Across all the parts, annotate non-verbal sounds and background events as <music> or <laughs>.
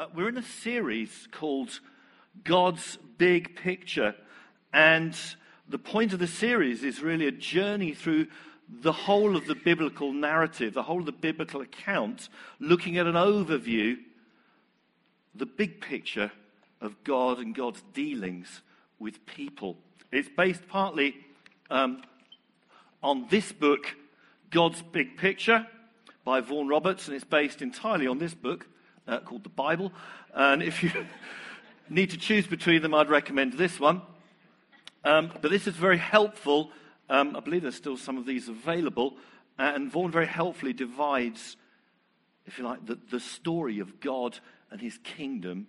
Uh, we're in a series called God's Big Picture. And the point of the series is really a journey through the whole of the biblical narrative, the whole of the biblical account, looking at an overview, the big picture of God and God's dealings with people. It's based partly um, on this book, God's Big Picture, by Vaughan Roberts, and it's based entirely on this book uh, called the Bible. And if you <laughs> need to choose between them, I'd recommend this one. Um, but this is very helpful. Um, I believe there's still some of these available. And Vaughan very helpfully divides, if you like, the, the story of God and his kingdom,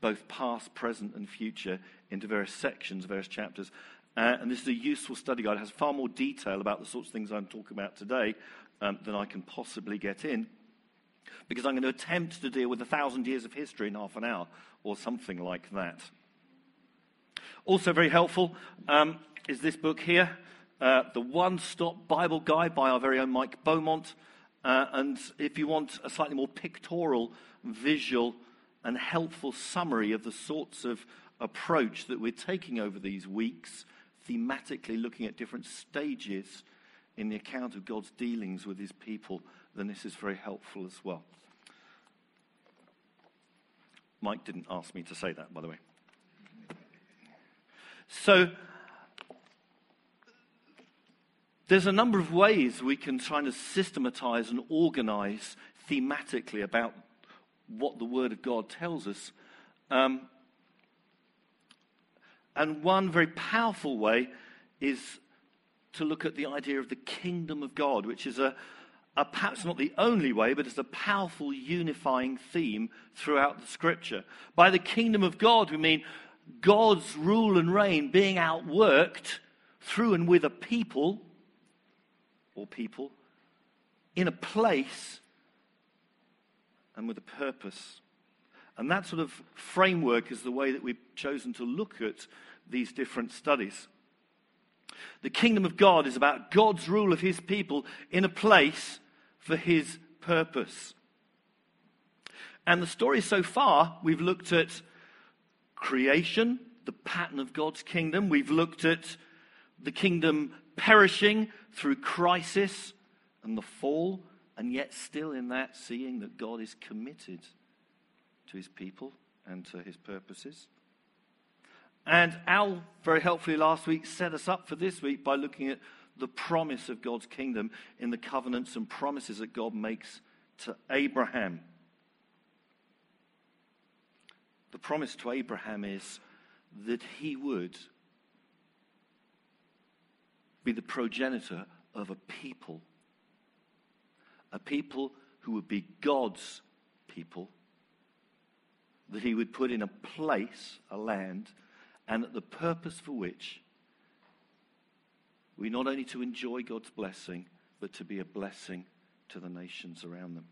both past, present, and future, into various sections, various chapters. Uh, and this is a useful study guide. It has far more detail about the sorts of things I'm talking about today um, than I can possibly get in. Because I'm going to attempt to deal with a thousand years of history in half an hour, or something like that. Also, very helpful um, is this book here, uh, The One Stop Bible Guide by our very own Mike Beaumont. Uh, and if you want a slightly more pictorial, visual, and helpful summary of the sorts of approach that we're taking over these weeks, thematically looking at different stages in the account of God's dealings with his people, then this is very helpful as well. Mike didn't ask me to say that, by the way. So, there's a number of ways we can try to systematize and organize thematically about what the Word of God tells us. Um, and one very powerful way is to look at the idea of the kingdom of God, which is a, a perhaps not the only way, but it's a powerful unifying theme throughout the scripture. By the kingdom of God, we mean God's rule and reign being outworked through and with a people or people in a place and with a purpose. And that sort of framework is the way that we've chosen to look at these different studies. The kingdom of God is about God's rule of his people in a place for his purpose. And the story so far, we've looked at creation, the pattern of God's kingdom. We've looked at the kingdom perishing through crisis and the fall, and yet still in that, seeing that God is committed to his people and to his purposes. And Al, very helpfully last week, set us up for this week by looking at the promise of God's kingdom in the covenants and promises that God makes to Abraham. The promise to Abraham is that he would be the progenitor of a people, a people who would be God's people, that he would put in a place, a land, and that the purpose for which we not only to enjoy God's blessing, but to be a blessing to the nations around them.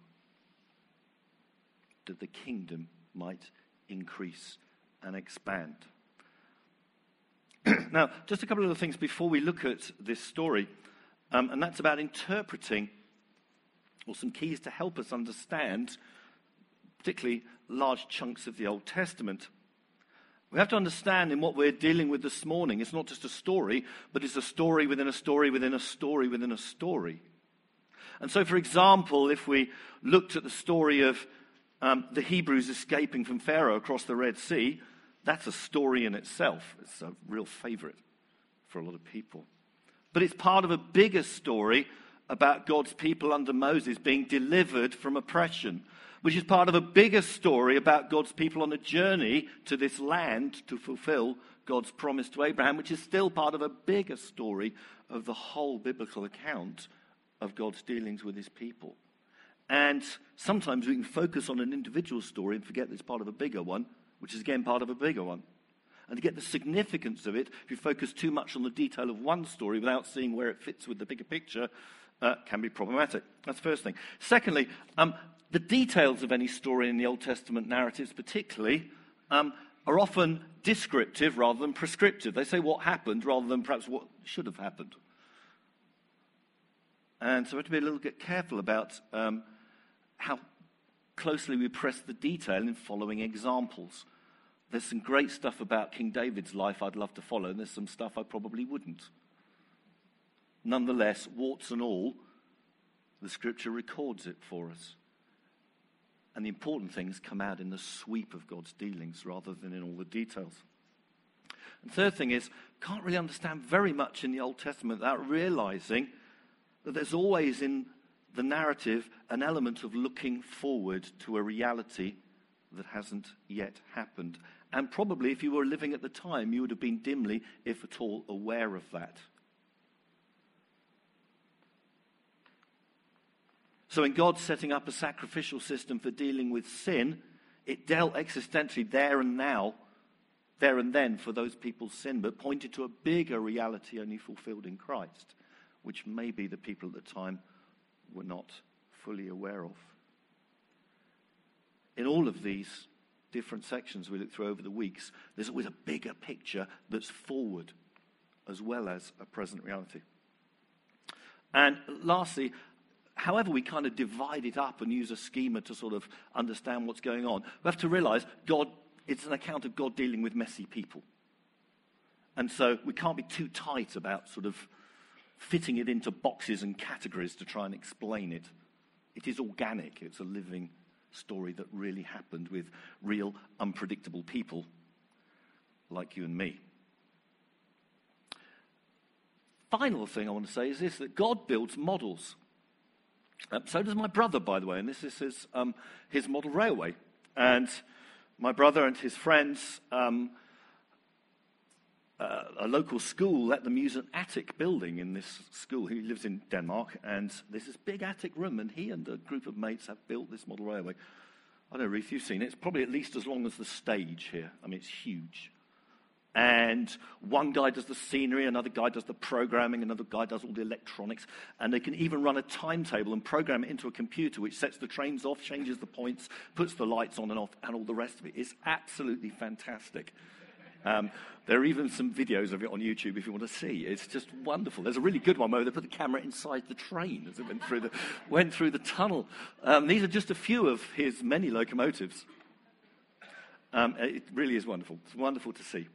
That the kingdom might increase and expand. <clears throat> now, just a couple of other things before we look at this story, um, and that's about interpreting, or some keys to help us understand, particularly large chunks of the Old Testament. We have to understand in what we're dealing with this morning, it's not just a story, but it's a story within a story within a story within a story. And so, for example, if we looked at the story of um, the Hebrews escaping from Pharaoh across the Red Sea, that's a story in itself. It's a real favorite for a lot of people. But it's part of a bigger story about God's people under Moses being delivered from oppression which is part of a bigger story about God's people on a journey to this land to fulfill God's promise to Abraham, which is still part of a bigger story of the whole biblical account of God's dealings with his people. And sometimes we can focus on an individual story and forget that it's part of a bigger one, which is again part of a bigger one. And to get the significance of it, if you focus too much on the detail of one story without seeing where it fits with the bigger picture, uh, can be problematic. That's the first thing. Secondly, um, the details of any story in the Old Testament narratives, particularly, um, are often descriptive rather than prescriptive. They say what happened rather than perhaps what should have happened. And so we have to be a little bit careful about um, how closely we press the detail in following examples. There's some great stuff about King David's life I'd love to follow, and there's some stuff I probably wouldn't. Nonetheless, warts and all, the scripture records it for us. And the important things come out in the sweep of God's dealings rather than in all the details. And third thing is, can't really understand very much in the Old Testament without realizing that there's always in the narrative an element of looking forward to a reality that hasn't yet happened. And probably, if you were living at the time, you would have been dimly, if at all, aware of that. So, in God setting up a sacrificial system for dealing with sin, it dealt existentially there and now, there and then for those people's sin, but pointed to a bigger reality only fulfilled in Christ, which maybe the people at the time were not fully aware of. In all of these different sections we look through over the weeks, there's always a bigger picture that's forward as well as a present reality. And lastly, however we kind of divide it up and use a schema to sort of understand what's going on, we have to realize God, it's an account of God dealing with messy people. And so we can't be too tight about sort of fitting it into boxes and categories to try and explain it. It is organic, it's a living story that really happened with real, unpredictable people like you and me. Final thing I want to say is this that God builds models. Um, so does my brother, by the way, and this is his, um, his model railway. And my brother and his friends, um, uh, a local school let them use an attic building in this school. He lives in Denmark, and there's this big attic room, and he and a group of mates have built this model railway. I don't know, Ruth, you've seen it. It's probably at least as long as the stage here. I mean, it's huge. And one guy does the scenery, another guy does the programming, another guy does all the electronics. And they can even run a timetable and program it into a computer, which sets the trains off, changes the points, puts the lights on and off, and all the rest of it. It's absolutely fantastic. Um, there are even some videos of it on YouTube if you want to see. It's just wonderful. There's a really good one where they put the camera inside the train as it went through the, went through the tunnel. Um, these are just a few of his many locomotives. Um, it really is wonderful. It's wonderful to see.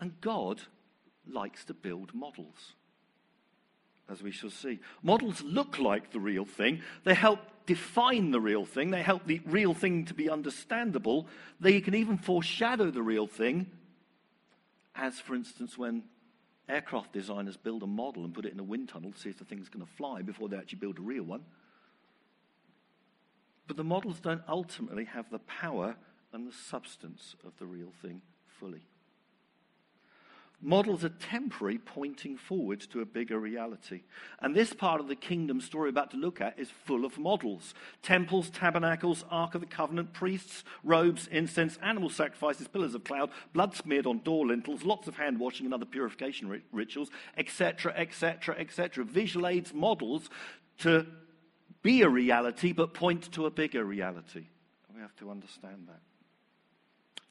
And God likes to build models, as we shall see. Models look like the real thing. They help define the real thing. They help the real thing to be understandable. They can even foreshadow the real thing, as, for instance, when aircraft designers build a model and put it in a wind tunnel to see if the thing's going to fly before they actually build a real one. But the models don't ultimately have the power and the substance of the real thing fully. Models are temporary, pointing forward to a bigger reality. And this part of the kingdom story we're about to look at is full of models temples, tabernacles, Ark of the Covenant, priests, robes, incense, animal sacrifices, pillars of cloud, blood smeared on door lintels, lots of hand washing and other purification rituals, etc., etc., etc. Visual aids, models to be a reality but point to a bigger reality. We have to understand that.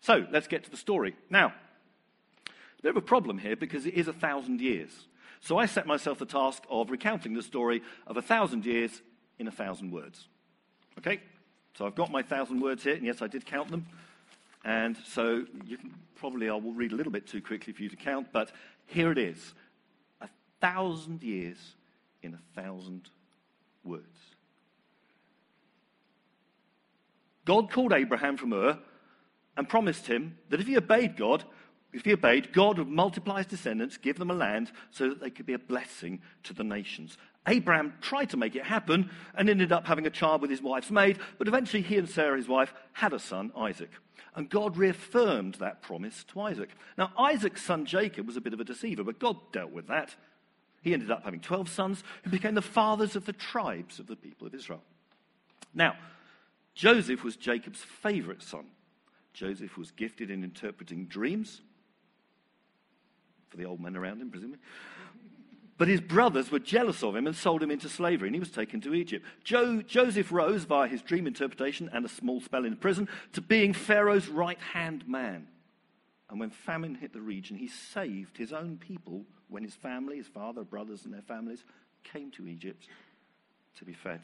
So let's get to the story. Now, bit of a problem here because it is a thousand years. So I set myself the task of recounting the story of a thousand years in a thousand words. Okay? So I've got my thousand words here, and yes, I did count them. And so you can probably, I will read a little bit too quickly for you to count, but here it is a thousand years in a thousand words. God called Abraham from Ur and promised him that if he obeyed God, if he obeyed, God would multiply his descendants, give them a land so that they could be a blessing to the nations. Abraham tried to make it happen and ended up having a child with his wife's maid, but eventually he and Sarah, his wife, had a son, Isaac. And God reaffirmed that promise to Isaac. Now, Isaac's son Jacob was a bit of a deceiver, but God dealt with that. He ended up having 12 sons who became the fathers of the tribes of the people of Israel. Now, Joseph was Jacob's favorite son. Joseph was gifted in interpreting dreams for the old men around him, presumably. But his brothers were jealous of him and sold him into slavery, and he was taken to Egypt. Jo- Joseph rose via his dream interpretation and a small spell in prison to being Pharaoh's right hand man. And when famine hit the region, he saved his own people when his family, his father, brothers, and their families came to Egypt to be fed.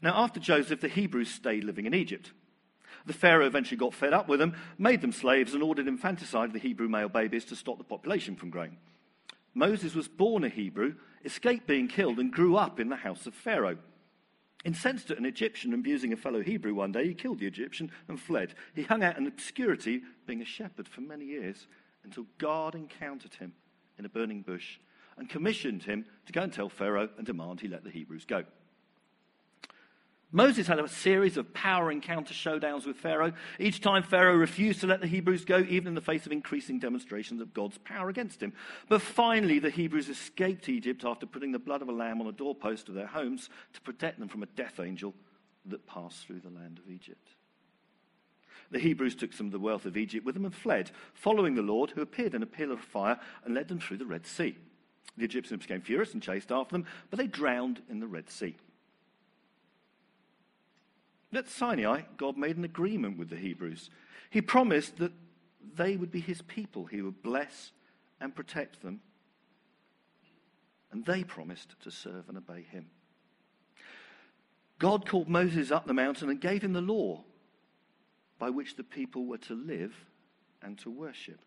Now, after Joseph, the Hebrews stayed living in Egypt. The Pharaoh eventually got fed up with them, made them slaves, and ordered infanticide of the Hebrew male babies to stop the population from growing. Moses was born a Hebrew, escaped being killed, and grew up in the house of Pharaoh. Incensed at an Egyptian abusing a fellow Hebrew one day, he killed the Egyptian and fled. He hung out in obscurity, being a shepherd for many years, until God encountered him in a burning bush and commissioned him to go and tell Pharaoh and demand he let the Hebrews go. Moses had a series of power encounter showdowns with Pharaoh. Each time Pharaoh refused to let the Hebrews go, even in the face of increasing demonstrations of God's power against him. But finally, the Hebrews escaped Egypt after putting the blood of a lamb on a doorpost of their homes to protect them from a death angel that passed through the land of Egypt. The Hebrews took some of the wealth of Egypt with them and fled, following the Lord, who appeared in a pillar of fire and led them through the Red Sea. The Egyptians became furious and chased after them, but they drowned in the Red Sea. At Sinai, God made an agreement with the Hebrews. He promised that they would be his people, he would bless and protect them. And they promised to serve and obey him. God called Moses up the mountain and gave him the law by which the people were to live and to worship.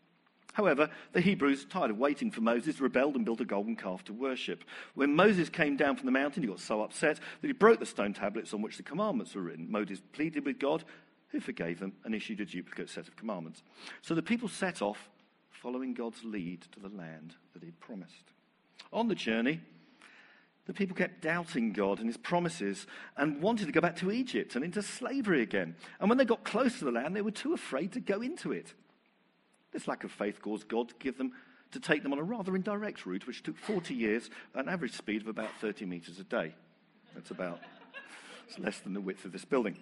However, the Hebrews, tired of waiting for Moses, rebelled and built a golden calf to worship. When Moses came down from the mountain, he got so upset that he broke the stone tablets on which the commandments were written. Moses pleaded with God, who forgave them and issued a duplicate set of commandments. So the people set off, following God's lead to the land that he'd promised. On the journey, the people kept doubting God and his promises and wanted to go back to Egypt and into slavery again. And when they got close to the land, they were too afraid to go into it. This lack of faith caused God to give them to take them on a rather indirect route, which took 40 years an average speed of about 30 meters a day. That's about it's less than the width of this building.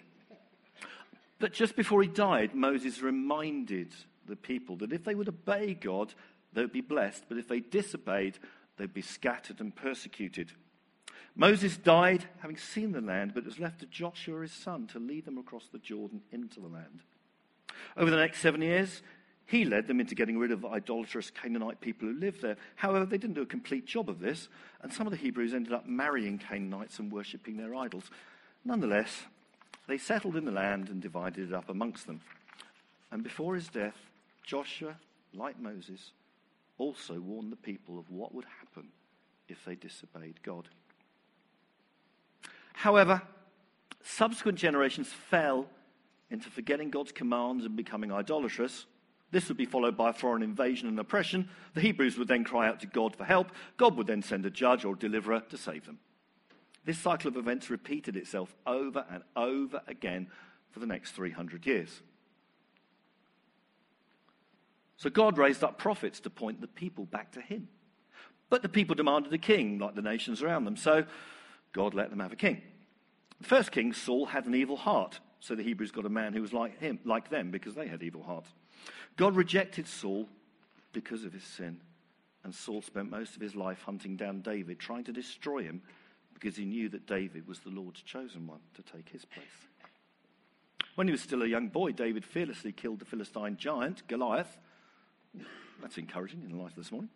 But just before he died, Moses reminded the people that if they would obey God, they would be blessed, but if they disobeyed, they'd be scattered and persecuted. Moses died having seen the land, but it was left to Joshua, his son, to lead them across the Jordan into the land. Over the next seven years, he led them into getting rid of idolatrous Canaanite people who lived there. However, they didn't do a complete job of this, and some of the Hebrews ended up marrying Canaanites and worshipping their idols. Nonetheless, they settled in the land and divided it up amongst them. And before his death, Joshua, like Moses, also warned the people of what would happen if they disobeyed God. However, subsequent generations fell into forgetting God's commands and becoming idolatrous. This would be followed by a foreign invasion and oppression. The Hebrews would then cry out to God for help. God would then send a judge or deliverer to save them. This cycle of events repeated itself over and over again for the next 300 years. So God raised up prophets to point the people back to Him. But the people demanded a king, like the nations around them. So God let them have a king. The first king, Saul, had an evil heart. So the Hebrews got a man who was like him, like them, because they had evil hearts. God rejected Saul because of his sin. And Saul spent most of his life hunting down David, trying to destroy him because he knew that David was the Lord's chosen one to take his place. When he was still a young boy, David fearlessly killed the Philistine giant, Goliath. That's encouraging in the light of this morning.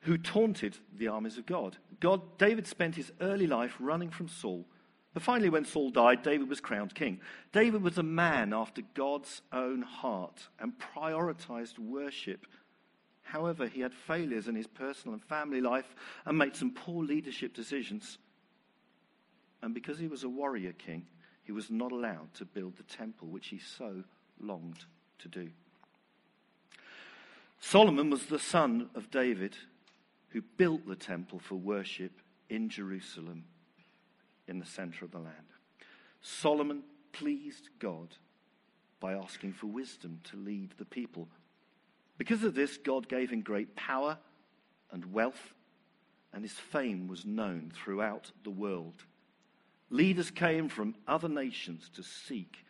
Who taunted the armies of God. God, David spent his early life running from Saul but finally, when Saul died, David was crowned king. David was a man after God's own heart and prioritized worship. However, he had failures in his personal and family life and made some poor leadership decisions. And because he was a warrior king, he was not allowed to build the temple which he so longed to do. Solomon was the son of David who built the temple for worship in Jerusalem in the center of the land. Solomon pleased God by asking for wisdom to lead the people. Because of this, God gave him great power and wealth, and his fame was known throughout the world. Leaders came from other nations to seek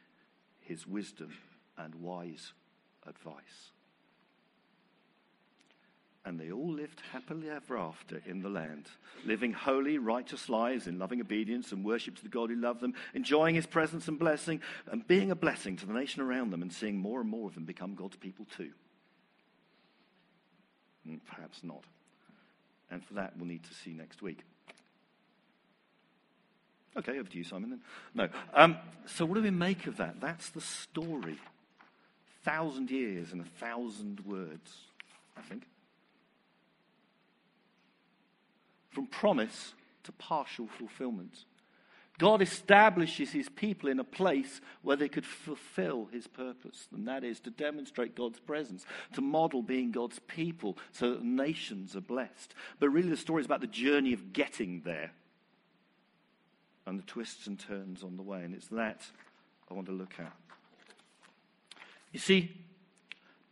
his wisdom and wise advice and they all lived happily ever after in the land, living holy, righteous lives in loving obedience and worship to the God who loved them, enjoying his presence and blessing, and being a blessing to the nation around them, and seeing more and more of them become God's people too. And mm, perhaps not. And for that, we'll need to see next week. Okay, over to you, Simon, then. No. Um, so, what do we make of that? That's the story. Thousand years and a thousand words, I think. From promise to partial fulfillment. God establishes his people in a place where they could fulfill his purpose, and that is to demonstrate God's presence, to model being God's people so that nations are blessed. But really, the story is about the journey of getting there and the twists and turns on the way. And it's that I want to look at. You see,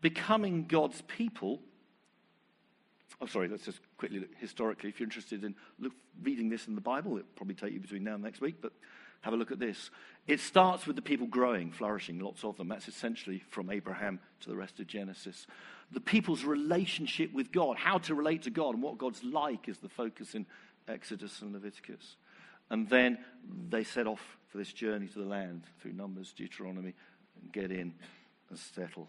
becoming God's people. Oh, sorry, let's just quickly look historically. If you're interested in look, reading this in the Bible, it'll probably take you between now and next week, but have a look at this. It starts with the people growing, flourishing, lots of them. That's essentially from Abraham to the rest of Genesis. The people's relationship with God, how to relate to God, and what God's like is the focus in Exodus and Leviticus. And then they set off for this journey to the land through Numbers, Deuteronomy, and get in and settle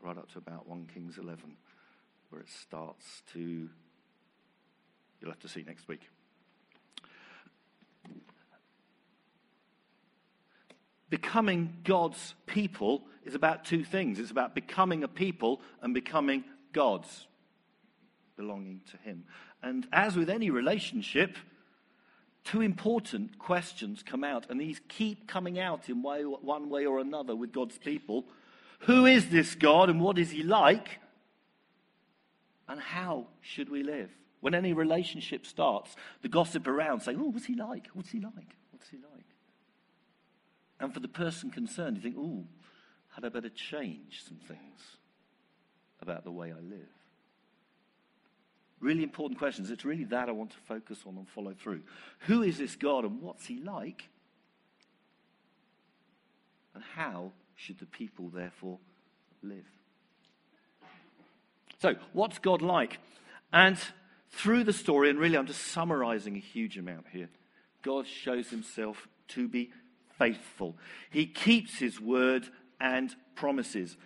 right up to about 1 Kings 11, where it starts to, you'll have to see next week. Becoming God's people is about two things it's about becoming a people and becoming God's, belonging to Him. And as with any relationship, two important questions come out, and these keep coming out in way, one way or another with God's people. Who is this God and what is he like? And how should we live? When any relationship starts, the gossip around saying, Oh, what's he like? What's he like? What's he like? And for the person concerned, you think, Oh, had I better change some things about the way I live? Really important questions. It's really that I want to focus on and follow through. Who is this God and what's he like? And how should the people therefore live? So, what's God like? And through the story, and really I'm just summarizing a huge amount here, God shows himself to be faithful. He keeps his word and promises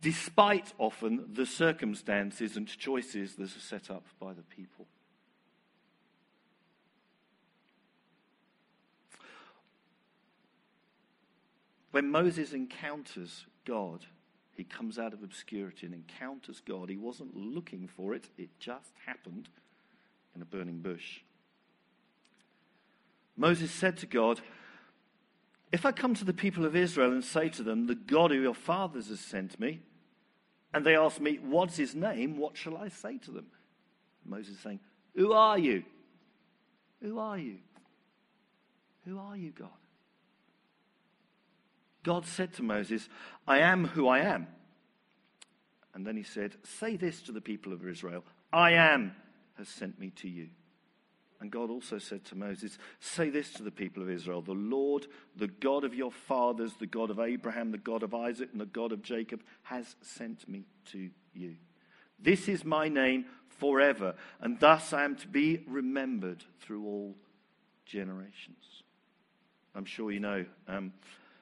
despite often the circumstances and choices that are set up by the people. When Moses encounters God, he comes out of obscurity and encounters God. He wasn't looking for it, it just happened in a burning bush. Moses said to God, If I come to the people of Israel and say to them, The God of your fathers has sent me, and they ask me, What's his name? What shall I say to them? Moses is saying, Who are you? Who are you? Who are you, God? God said to Moses, I am who I am. And then he said, Say this to the people of Israel I am has sent me to you. And God also said to Moses, Say this to the people of Israel The Lord, the God of your fathers, the God of Abraham, the God of Isaac, and the God of Jacob, has sent me to you. This is my name forever, and thus I am to be remembered through all generations. I'm sure you know um,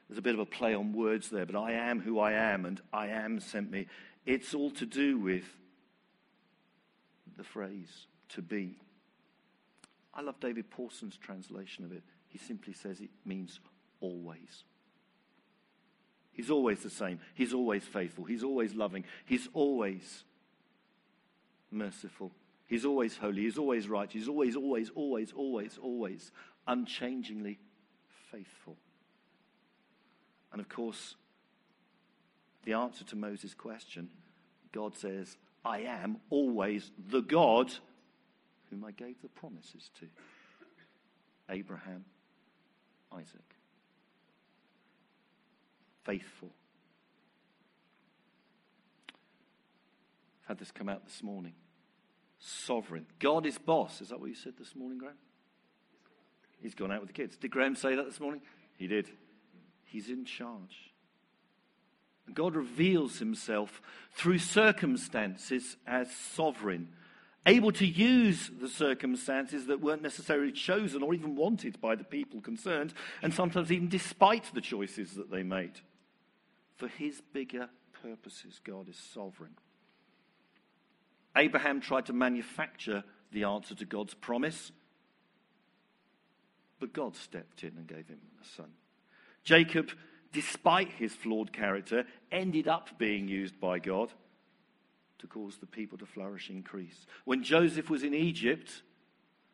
there's a bit of a play on words there, but I am who I am, and I am sent me. It's all to do with the phrase to be. I love David Pawson's translation of it. He simply says it means always. He's always the same. He's always faithful. He's always loving. He's always merciful. He's always holy. He's always right. He's always, always, always, always, always unchangingly faithful. And of course, the answer to Moses' question, God says, I am always the God whom I gave the promises to Abraham, Isaac. Faithful. I've had this come out this morning. Sovereign. God is boss. Is that what you said this morning, Graham? He's gone out with the kids. Did Graham say that this morning? He did. He's in charge. God reveals himself through circumstances as sovereign able to use the circumstances that weren't necessarily chosen or even wanted by the people concerned, and sometimes even despite the choices that they made. For his bigger purposes, God is sovereign. Abraham tried to manufacture the answer to God's promise. but God stepped in and gave him a son. Jacob, despite his flawed character, ended up being used by God to cause the people to flourish increase. When Joseph was in Egypt,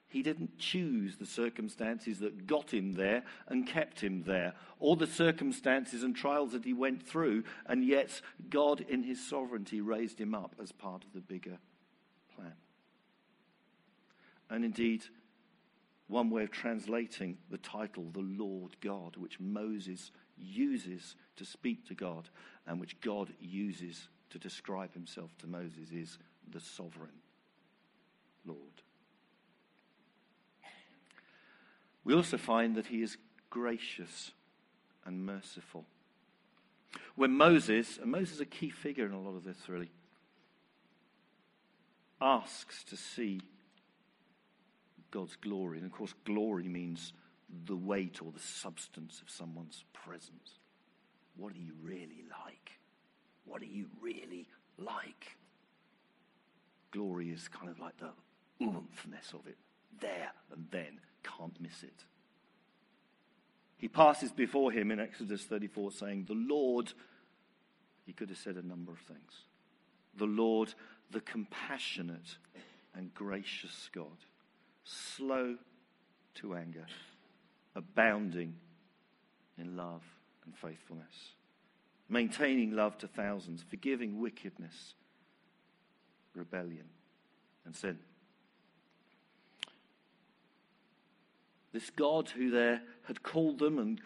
he didn't choose the circumstances that got him there and kept him there, or the circumstances and trials that he went through, and yet God, in his sovereignty, raised him up as part of the bigger plan. And indeed, one way of translating the title, the Lord God, which Moses uses to speak to God and which God uses to describe himself to Moses, is the sovereign Lord. We also find that he is gracious and merciful. When Moses, and Moses is a key figure in a lot of this really, asks to see God's glory, and of course, glory means the weight or the substance of someone's presence. What are you really like? What are you really like? Glory is kind of like the oomphness of it, there and then can't miss it. He passes before him in Exodus 34 saying, The Lord, he could have said a number of things. The Lord, the compassionate and gracious God, slow to anger, abounding in love and faithfulness, maintaining love to thousands, forgiving wickedness, rebellion, and sin. This God who there had called them and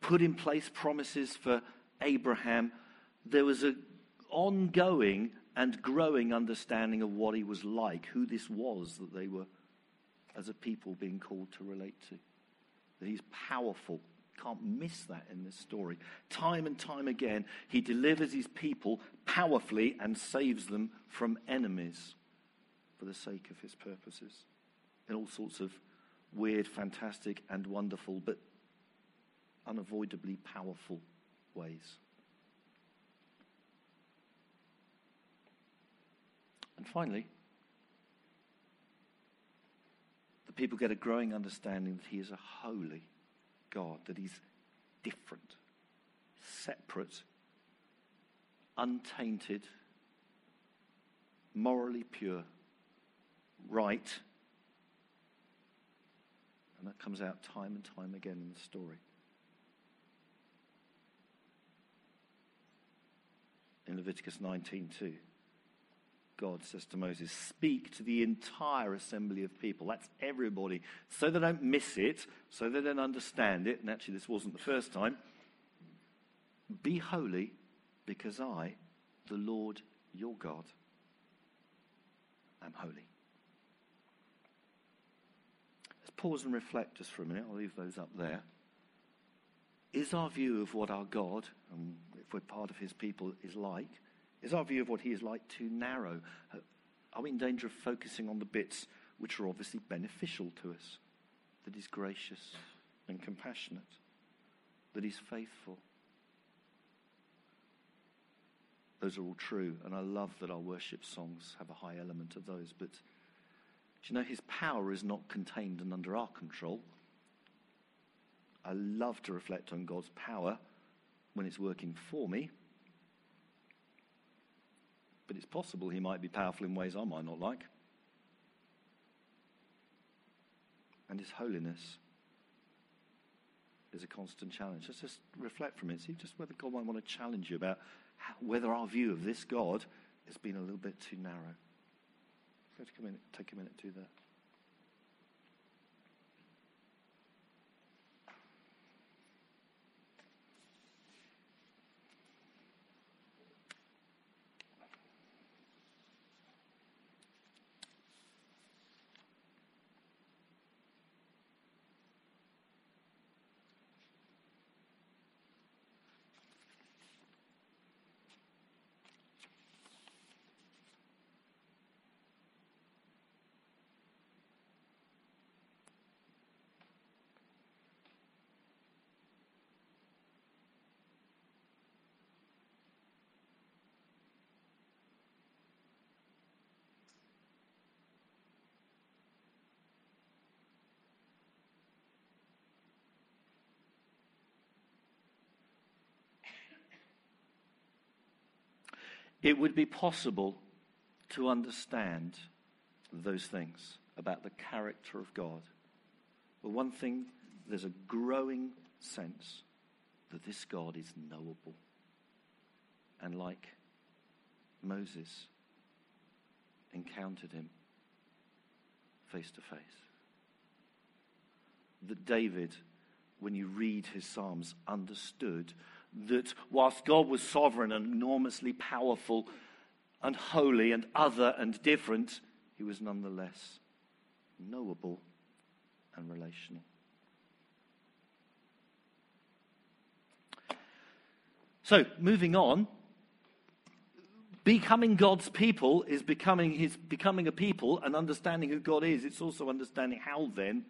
put in place promises for Abraham, there was an ongoing and growing understanding of what he was like, who this was that they were, as a people, being called to relate to. That he's powerful. Can't miss that in this story. Time and time again, he delivers his people powerfully and saves them from enemies for the sake of his purposes in all sorts of weird, fantastic, and wonderful, but unavoidably powerful ways. And finally, the people get a growing understanding that He is a holy God, that He's different, separate, untainted, morally pure, right and that comes out time and time again in the story. In Leviticus 19:2, God says to Moses, Speak to the entire assembly of people. That's everybody. So they don't miss it, so they don't understand it. And actually, this wasn't the first time. Be holy because I, the Lord your God, am holy Let's pause and reflect just for a minute. I'll leave those up there. Is our view of what our God, and if we're part of his people, is like, is our view of what he is like too narrow? Are we in danger of focusing on the bits which are obviously beneficial to us? That he's gracious and compassionate, that he's faithful. Those are all true, and I love that our worship songs have a high element of those, but do you know his power is not contained and under our control? I love to reflect on God's power when it's working for me. But it's possible he might be powerful in ways I might not like. And his holiness is a constant challenge. Let's just reflect from it. See just whether God might want to challenge you about whether our view of this God has been a little bit too narrow. Let's take a minute, take a minute to do that. It would be possible to understand those things about the character of God. But one thing, there's a growing sense that this God is knowable. And like Moses encountered him face to face. That David, when you read his Psalms, understood that whilst God was sovereign and enormously powerful and holy and other and different, he was nonetheless knowable and relational. So, moving on, becoming God's people is becoming his becoming a people and understanding who God is. It's also understanding how then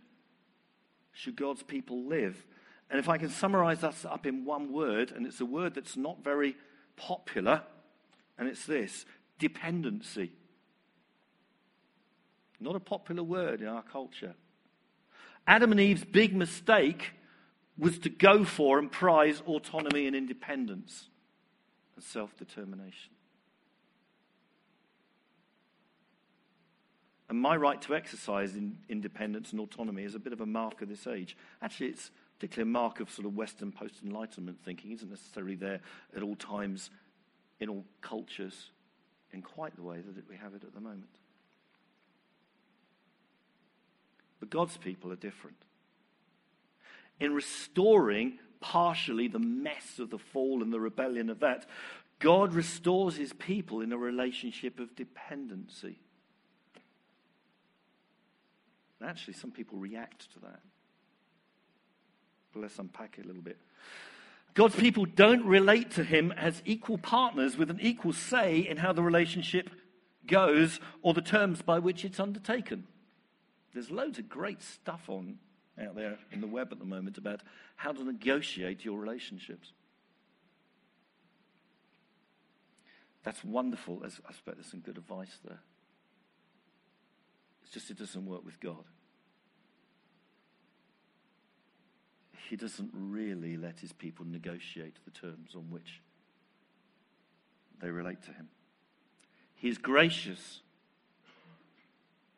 should God's people live. And if I can summarize that up in one word, and it's a word that's not very popular, and it's this dependency. Not a popular word in our culture. Adam and Eve's big mistake was to go for and prize autonomy and independence and self determination. And my right to exercise in independence and autonomy is a bit of a mark of this age. Actually, it's particularly a mark of sort of Western post Enlightenment thinking, isn't necessarily there at all times, in all cultures, in quite the way that we have it at the moment. But God's people are different. In restoring partially the mess of the fall and the rebellion of that, God restores his people in a relationship of dependency. And actually, some people react to that. Let's unpack it a little bit. God's people don't relate to him as equal partners with an equal say in how the relationship goes or the terms by which it's undertaken. There's loads of great stuff on out there in the web at the moment about how to negotiate your relationships. That's wonderful. I expect there's some good advice there. It's just it doesn't work with God. He doesn't really let his people negotiate the terms on which they relate to him. He is gracious,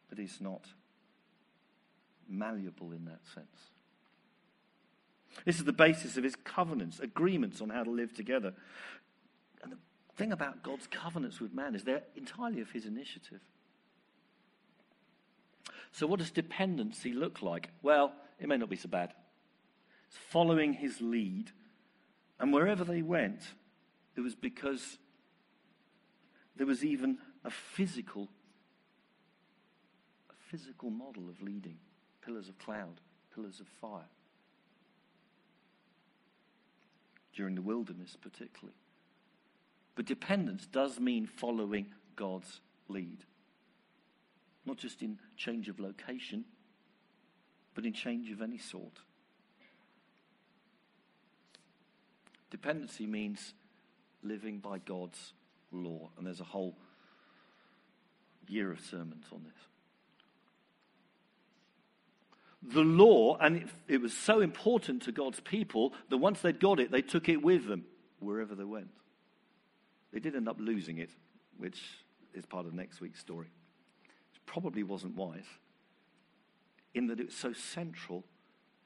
but he's not malleable in that sense. This is the basis of his covenants, agreements on how to live together. And the thing about God's covenants with man is they're entirely of his initiative. So, what does dependency look like? Well, it may not be so bad. Following his lead. And wherever they went, it was because there was even a physical, a physical model of leading pillars of cloud, pillars of fire. During the wilderness, particularly. But dependence does mean following God's lead not just in change of location, but in change of any sort. Dependency means living by God's law, and there's a whole year of sermons on this. The law, and it, it was so important to God's people that once they'd got it, they took it with them wherever they went. They did end up losing it, which is part of next week's story It probably wasn't wise in that it was so central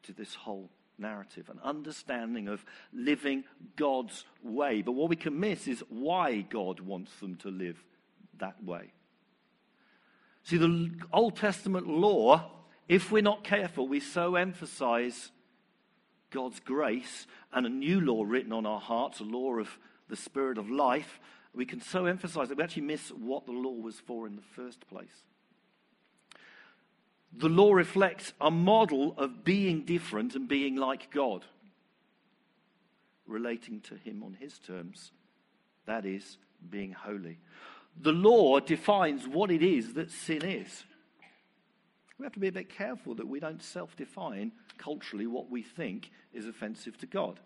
to this whole narrative, an understanding of living God's way. But what we can miss is why God wants them to live that way. See, the Old Testament law, if we're not careful, we so emphasize God's grace and a new law written on our hearts, a law of the Spirit of life. We can so emphasize that we actually miss what the law was for in the first place. The law reflects a model of being different and being like God, relating to Him on His terms. That is, being holy. The law defines what it is that sin is. We have to be a bit careful that we don't self define culturally what we think is offensive to God.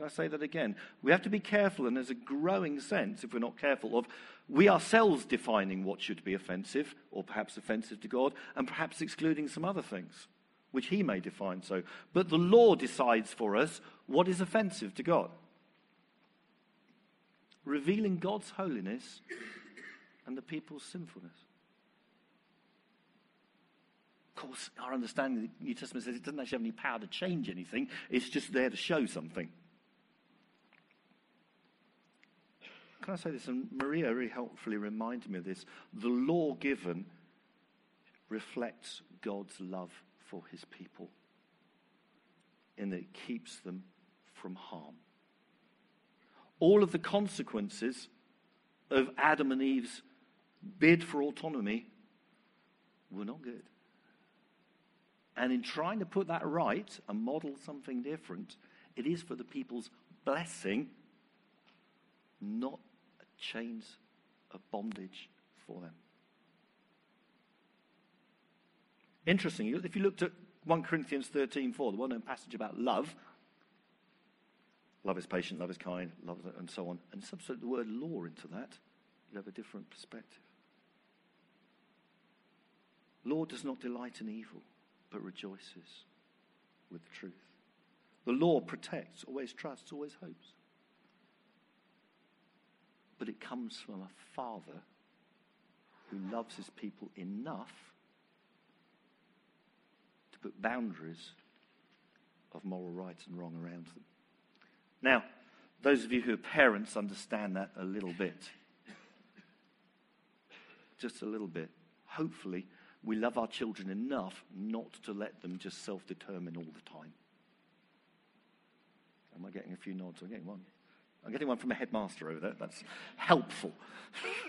Can I say that again? We have to be careful, and there's a growing sense, if we're not careful, of we ourselves defining what should be offensive, or perhaps offensive to God, and perhaps excluding some other things, which He may define so. But the law decides for us what is offensive to God. revealing God's holiness and the people's sinfulness. Of course, our understanding of the New Testament says it doesn't actually have any power to change anything, it's just there to show something. Can I say this? And Maria very helpfully reminded me of this. The law given reflects God's love for his people in that it keeps them from harm. All of the consequences of Adam and Eve's bid for autonomy were not good. And in trying to put that right and model something different, it is for the people's blessing, not chains of bondage for them. Interesting, if you looked at 1 Corinthians 13 4, the well known passage about love, love is patient, love is kind, love, and so on, and substitute the word law into that, you have a different perspective. Law does not delight in evil, but rejoices with the truth. The law protects, always trusts, always hopes but it comes from a father who loves his people enough to put boundaries of moral right and wrong around them. Now, those of you who are parents understand that a little bit. Just a little bit. Hopefully, we love our children enough not to let them just self determine all the time. Am I getting a few nods? I'm getting one. I'm getting one from a headmaster over there. That's helpful.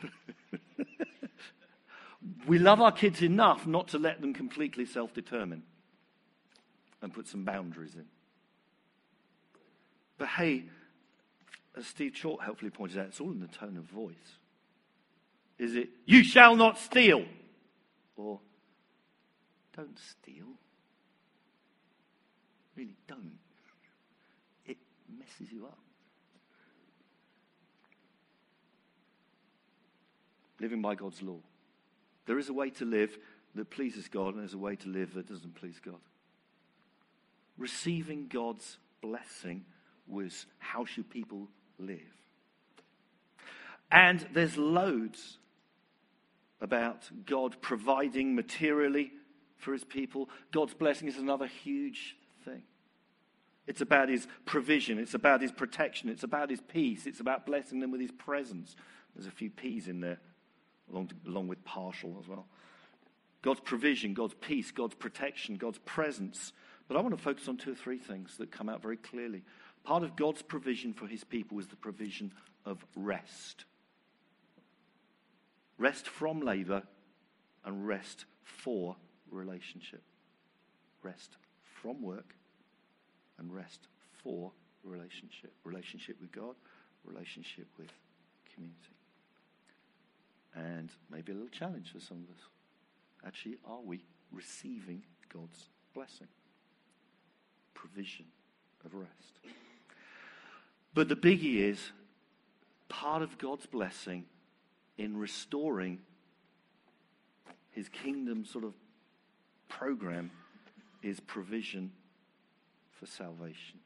<laughs> we love our kids enough not to let them completely self determine and put some boundaries in. But hey, as Steve Chalke helpfully pointed out, it's all in the tone of voice. Is it, you shall not steal? Or, don't steal? Really don't. It messes you up. Living by God's law. There is a way to live that pleases God, and there's a way to live that doesn't please God. Receiving God's blessing was how should people live? And there's loads about God providing materially for his people. God's blessing is another huge thing. It's about his provision, it's about his protection, it's about his peace, it's about blessing them with his presence. There's a few P's in there along, to, along with partial as well. God's provision, God's peace, God's protection, God's presence. But I want to focus on two or three things that come out very clearly. Part of God's provision for his people is the provision of rest rest from labor and rest for relationship. Rest from work and rest for relationship. Relationship with God, relationship with community and maybe a little challenge for some of us. Actually, are we receiving God's blessing? Provision of rest. But the biggie is part of God's blessing in restoring his kingdom sort of program is provision for salvation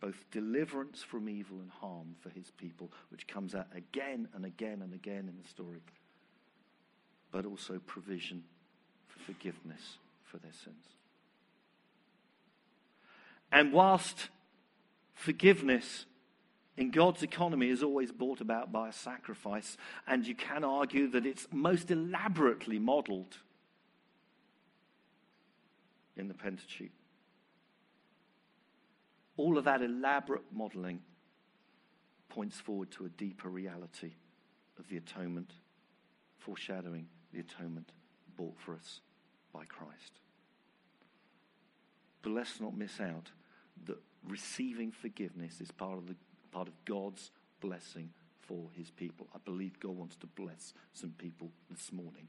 both deliverance from evil and harm for his people, which comes out again and again and again in the story, but also provision for forgiveness for their sins. And whilst forgiveness in God's economy is always brought about by a sacrifice, and you can argue that it's most elaborately modeled in the Pentateuch all of that elaborate modeling points forward to a deeper reality of the atonement, foreshadowing the atonement bought for us by Christ. But let's not miss out that receiving forgiveness is part of, the, part of God's blessing for his people. I believe God wants to bless some people this morning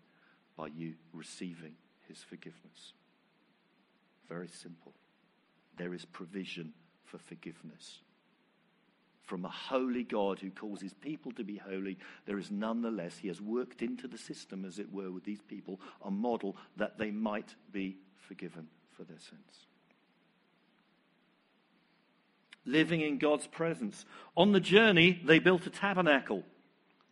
by you receiving his forgiveness. Very simple. There is provision for forgiveness. From a holy God who calls his people to be holy, there is nonetheless, he has worked into the system, as it were, with these people, a model that they might be forgiven for their sins. living in God's presence. On the journey, they built a tabernacle,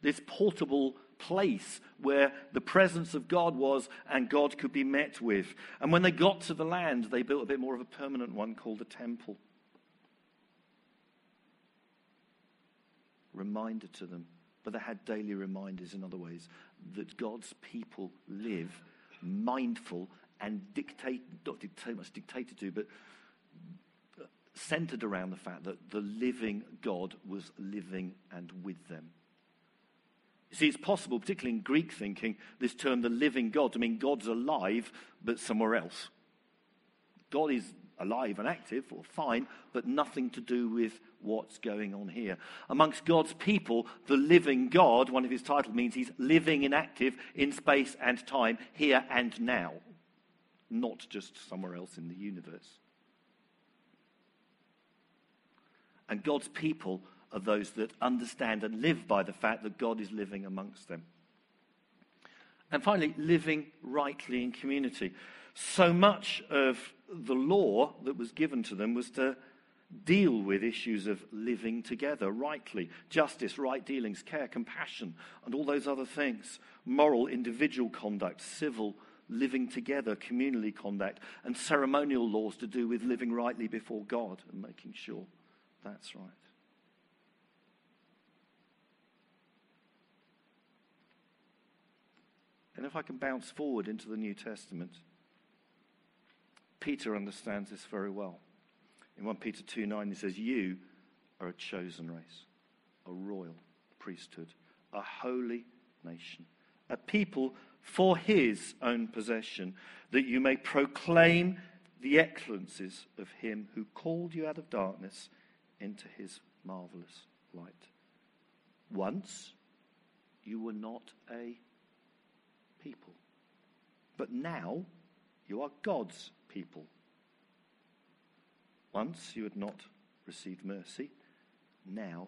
this portable place where the presence of God was and God could be met with. And when they got to the land, they built a bit more of a permanent one called a temple. Reminder to them, but they had daily reminders in other ways that God's people live mindful and dictate, not dictate much dictated to, but centered around the fact that the living God was living and with them. You see, it's possible, particularly in Greek thinking, this term, the living God, to mean God's alive, but somewhere else. God is alive and active, or fine, but nothing to do with what's going on here. Amongst God's people, the living God, one of his titles means he's living and active in space and time, here and now, not just somewhere else in the universe. And God's people are those that understand and live by the fact that God is living amongst them. And finally, living rightly in community. So much of the law that was given to them was to deal with issues of living together rightly justice, right dealings, care, compassion, and all those other things moral, individual conduct, civil, living together, communally conduct, and ceremonial laws to do with living rightly before God and making sure that's right. And if I can bounce forward into the New Testament, Peter understands this very well. In 1 Peter 2 9, he says, You are a chosen race, a royal priesthood, a holy nation, a people for his own possession, that you may proclaim the excellencies of him who called you out of darkness into his marvelous light. Once you were not a people. But now you are God's people. Once you had not received mercy, now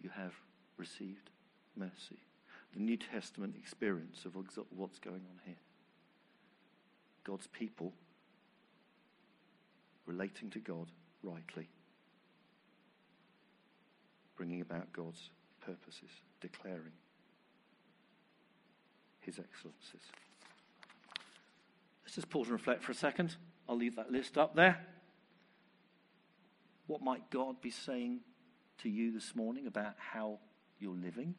you have received mercy. The New Testament experience of what's going on here. God's people relating to God rightly, bringing about God's purposes, declaring his excellencies. Let's just pause and reflect for a second. I'll leave that list up there. What might God be saying to you this morning about how you're living?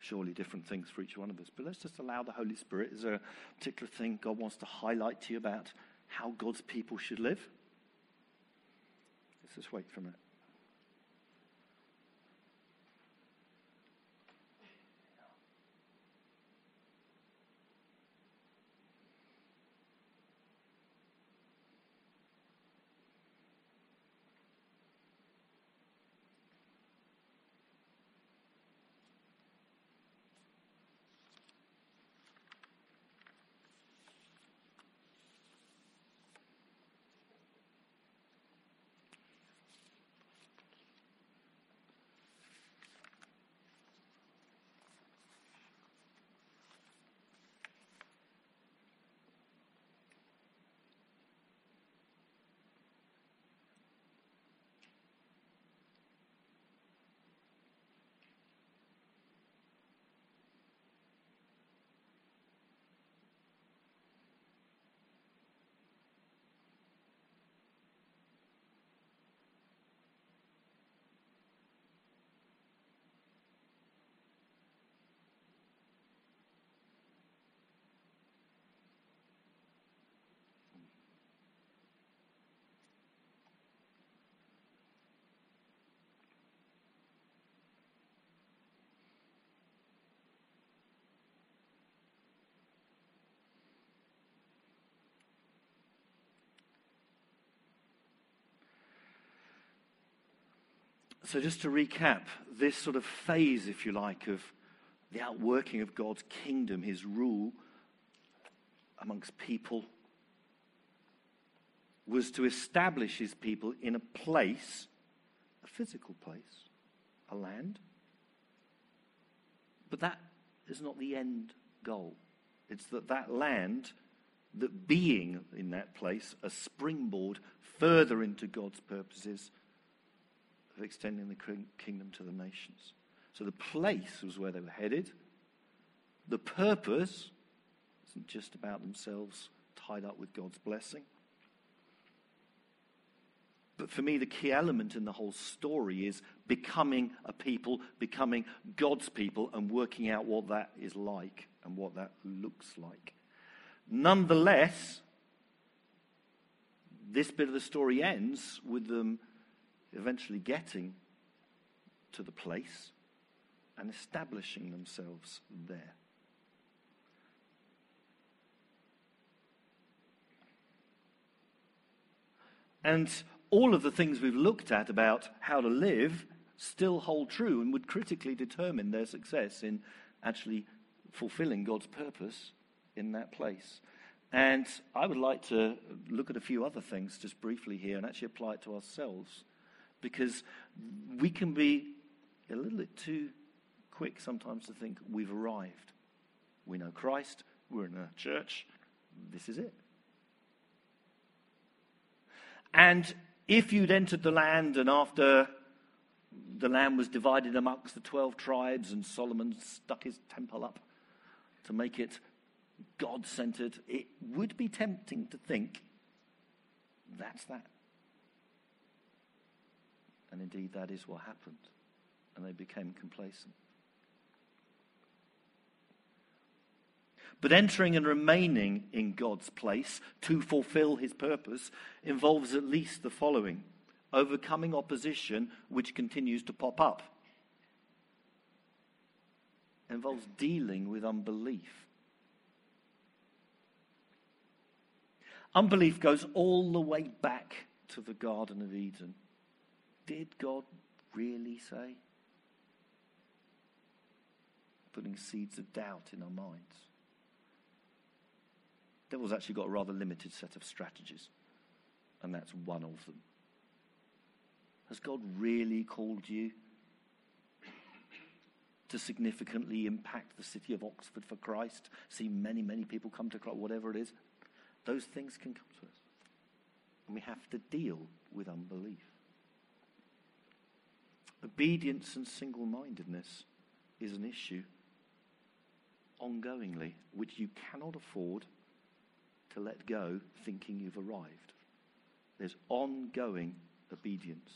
Surely different things for each one of us. But let's just allow the Holy Spirit. Is there a particular thing God wants to highlight to you about how God's people should live? Let's just wait for a minute. So, just to recap, this sort of phase, if you like, of the outworking of God's kingdom, his rule amongst people, was to establish his people in a place, a physical place, a land. But that is not the end goal. It's that that land, that being in that place, a springboard further into God's purposes of extending the kingdom to the nations. So the place was where they were headed. The purpose isn't just about themselves tied up with God's blessing. But for me, the key element in the whole story is becoming a people, becoming God's people, and working out what that is like and what that looks like. Nonetheless, this bit of the story ends with them eventually getting to the place and establishing themselves there. And all of the things we've looked at about how to live still hold true and would critically determine their success in actually fulfilling God's purpose in that place. And I would like to look at a few other things just briefly here and actually apply it to ourselves because we can be a little bit too quick sometimes to think we've arrived. We know Christ, we're in a church, this is it. And if you'd entered the land and after the land was divided amongst the 12 tribes and Solomon stuck his temple up to make it God centered, it would be tempting to think that's that. And indeed, that is what happened. And they became complacent. But entering and remaining in God's place to fulfill his purpose involves at least the following overcoming opposition which continues to pop up, it involves dealing with unbelief. Unbelief goes all the way back to the Garden of Eden. Did God really say? Putting seeds of doubt in our minds devil's actually got a rather limited set of strategies, and that's one of them. Has God really called you to significantly impact the city of Oxford for Christ? See many, many people come to Christ, whatever it is. Those things can come to us. And we have to deal with unbelief. Obedience and single mindedness is an issue ongoingly, which you cannot afford to let go thinking you've arrived. There's ongoing obedience.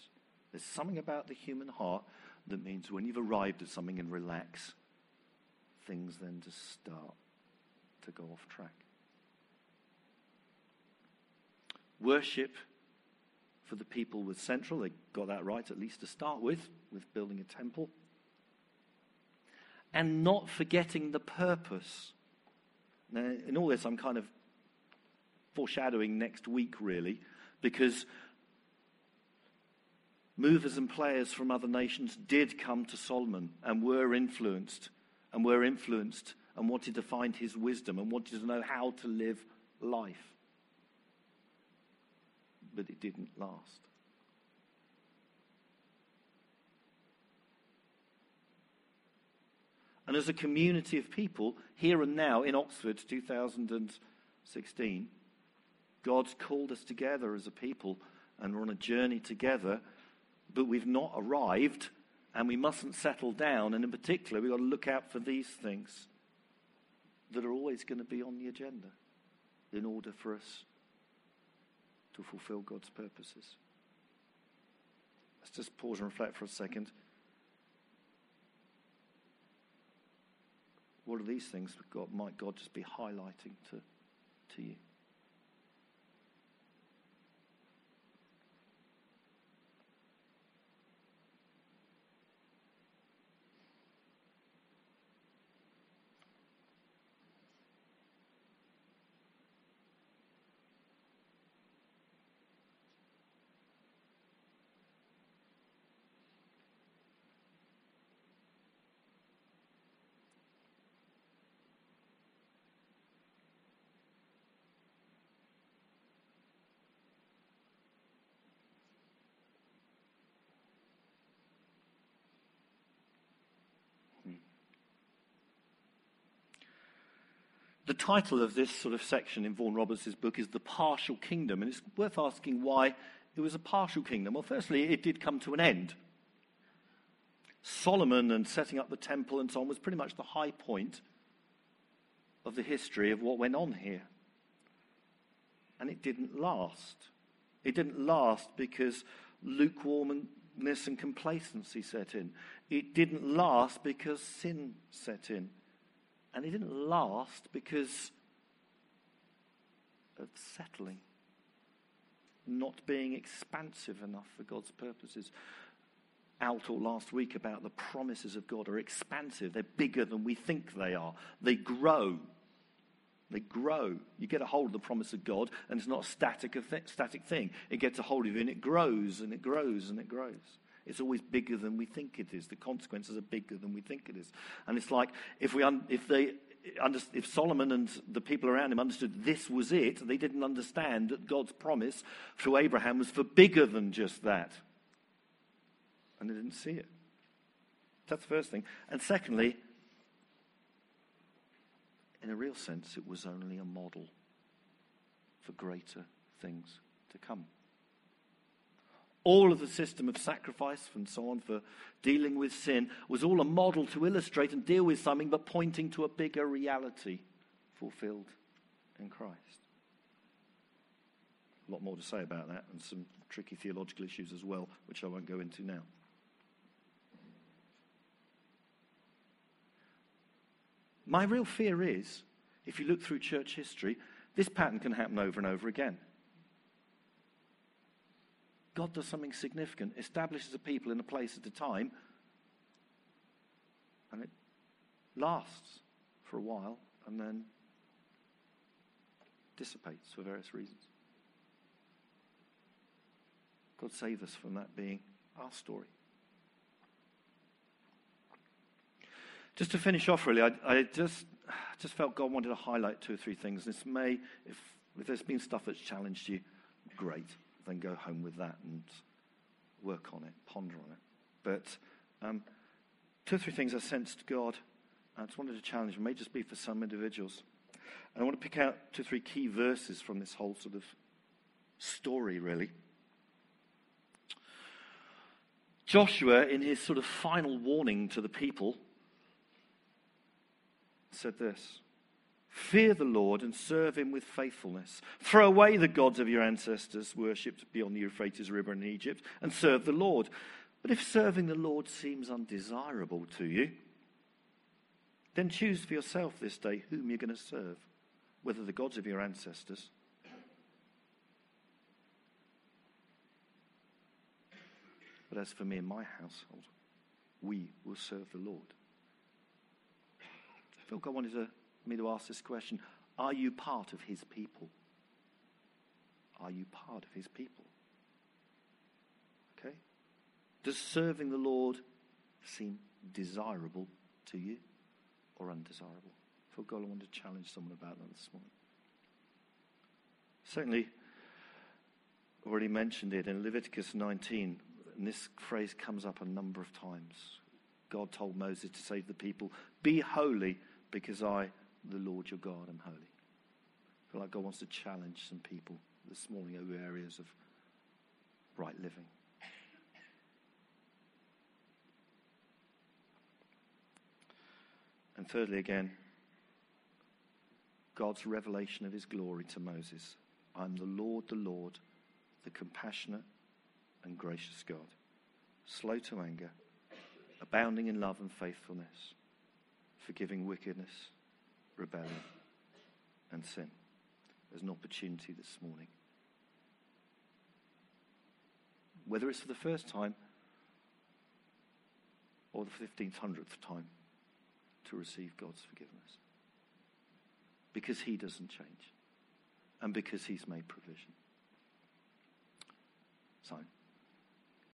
There's something about the human heart that means when you've arrived at something and relax, things then just start to go off track. Worship for the people was central. They got that right, at least to start with, with building a temple. And not forgetting the purpose. Now, in all this, I'm kind of foreshadowing next week, really, because movers and players from other nations did come to Solomon and were influenced and were influenced and wanted to find his wisdom and wanted to know how to live life. But it didn't last. And as a community of people, here and now in Oxford 2016, God's called us together as a people and we're on a journey together, but we've not arrived and we mustn't settle down. And in particular, we've got to look out for these things that are always going to be on the agenda in order for us to fulfill God's purposes. Let's just pause and reflect for a second. What are these things that God, might God just be highlighting to, to you? The title of this sort of section in Vaughan Roberts' book is The Partial Kingdom, and it's worth asking why it was a partial kingdom. Well, firstly, it did come to an end. Solomon and setting up the temple and so on was pretty much the high point of the history of what went on here. And it didn't last. It didn't last because lukewarmness and complacency set in. It didn't last because sin set in. And it didn't last because of settling, not being expansive enough for God's purposes. Out all last week about the promises of God are expansive. They're bigger than we think they are. They grow. They grow. You get a hold of the promise of God, and it's not a static, static thing. It gets a hold of you, and it grows, and it grows, and it grows. It's always bigger than we think it is. The consequences are bigger than we think it is. And it's like if, we un- if, they, if Solomon and the people around him understood this was it, they didn't understand that God's promise through Abraham was for bigger than just that. And they didn't see it. That's the first thing. And secondly, in a real sense, it was only a model for greater things to come. All of the system of sacrifice and so on for dealing with sin was all a model to illustrate and deal with something, but pointing to a bigger reality fulfilled in Christ. A lot more to say about that and some tricky theological issues as well, which I won't go into now. My real fear is, if you look through church history, this pattern can happen over and over again. God does something significant, establishes a people in a place at a time, and it lasts for a while and then dissipates for various reasons. God save us from that being our story. Just to finish off, really, I, I just, just felt God wanted to highlight two or three things. This may, if, if there's been stuff that's challenged you, great. Then go home with that and work on it, ponder on it. But um, two or three things I sensed God. I just wanted to challenge. It may just be for some individuals. And I want to pick out two or three key verses from this whole sort of story, really. Joshua, in his sort of final warning to the people, said this Fear the Lord and serve him with faithfulness. Throw away the gods of your ancestors worshipped beyond the Euphrates River in Egypt and serve the Lord. But if serving the Lord seems undesirable to you, then choose for yourself this day whom you're going to serve, whether the gods of your ancestors. But as for me and my household, we will serve the Lord feel God wanted to, me to ask this question Are you part of his people? Are you part of his people? Okay? Does serving the Lord seem desirable to you or undesirable? I feel God wanted to challenge someone about that this morning. Certainly, I already mentioned it in Leviticus 19, and this phrase comes up a number of times. God told Moses to say to the people, Be holy because I, the Lord your God, I'm holy. I feel like God wants to challenge some people this morning over areas of right living. And thirdly, again, God's revelation of his glory to Moses. I'm the Lord, the Lord, the compassionate and gracious God, slow to anger, abounding in love and faithfulness forgiving wickedness, rebellion, and sin. There's an opportunity this morning. Whether it's for the first time or the 1500th time to receive God's forgiveness. Because He doesn't change and because He's made provision. So,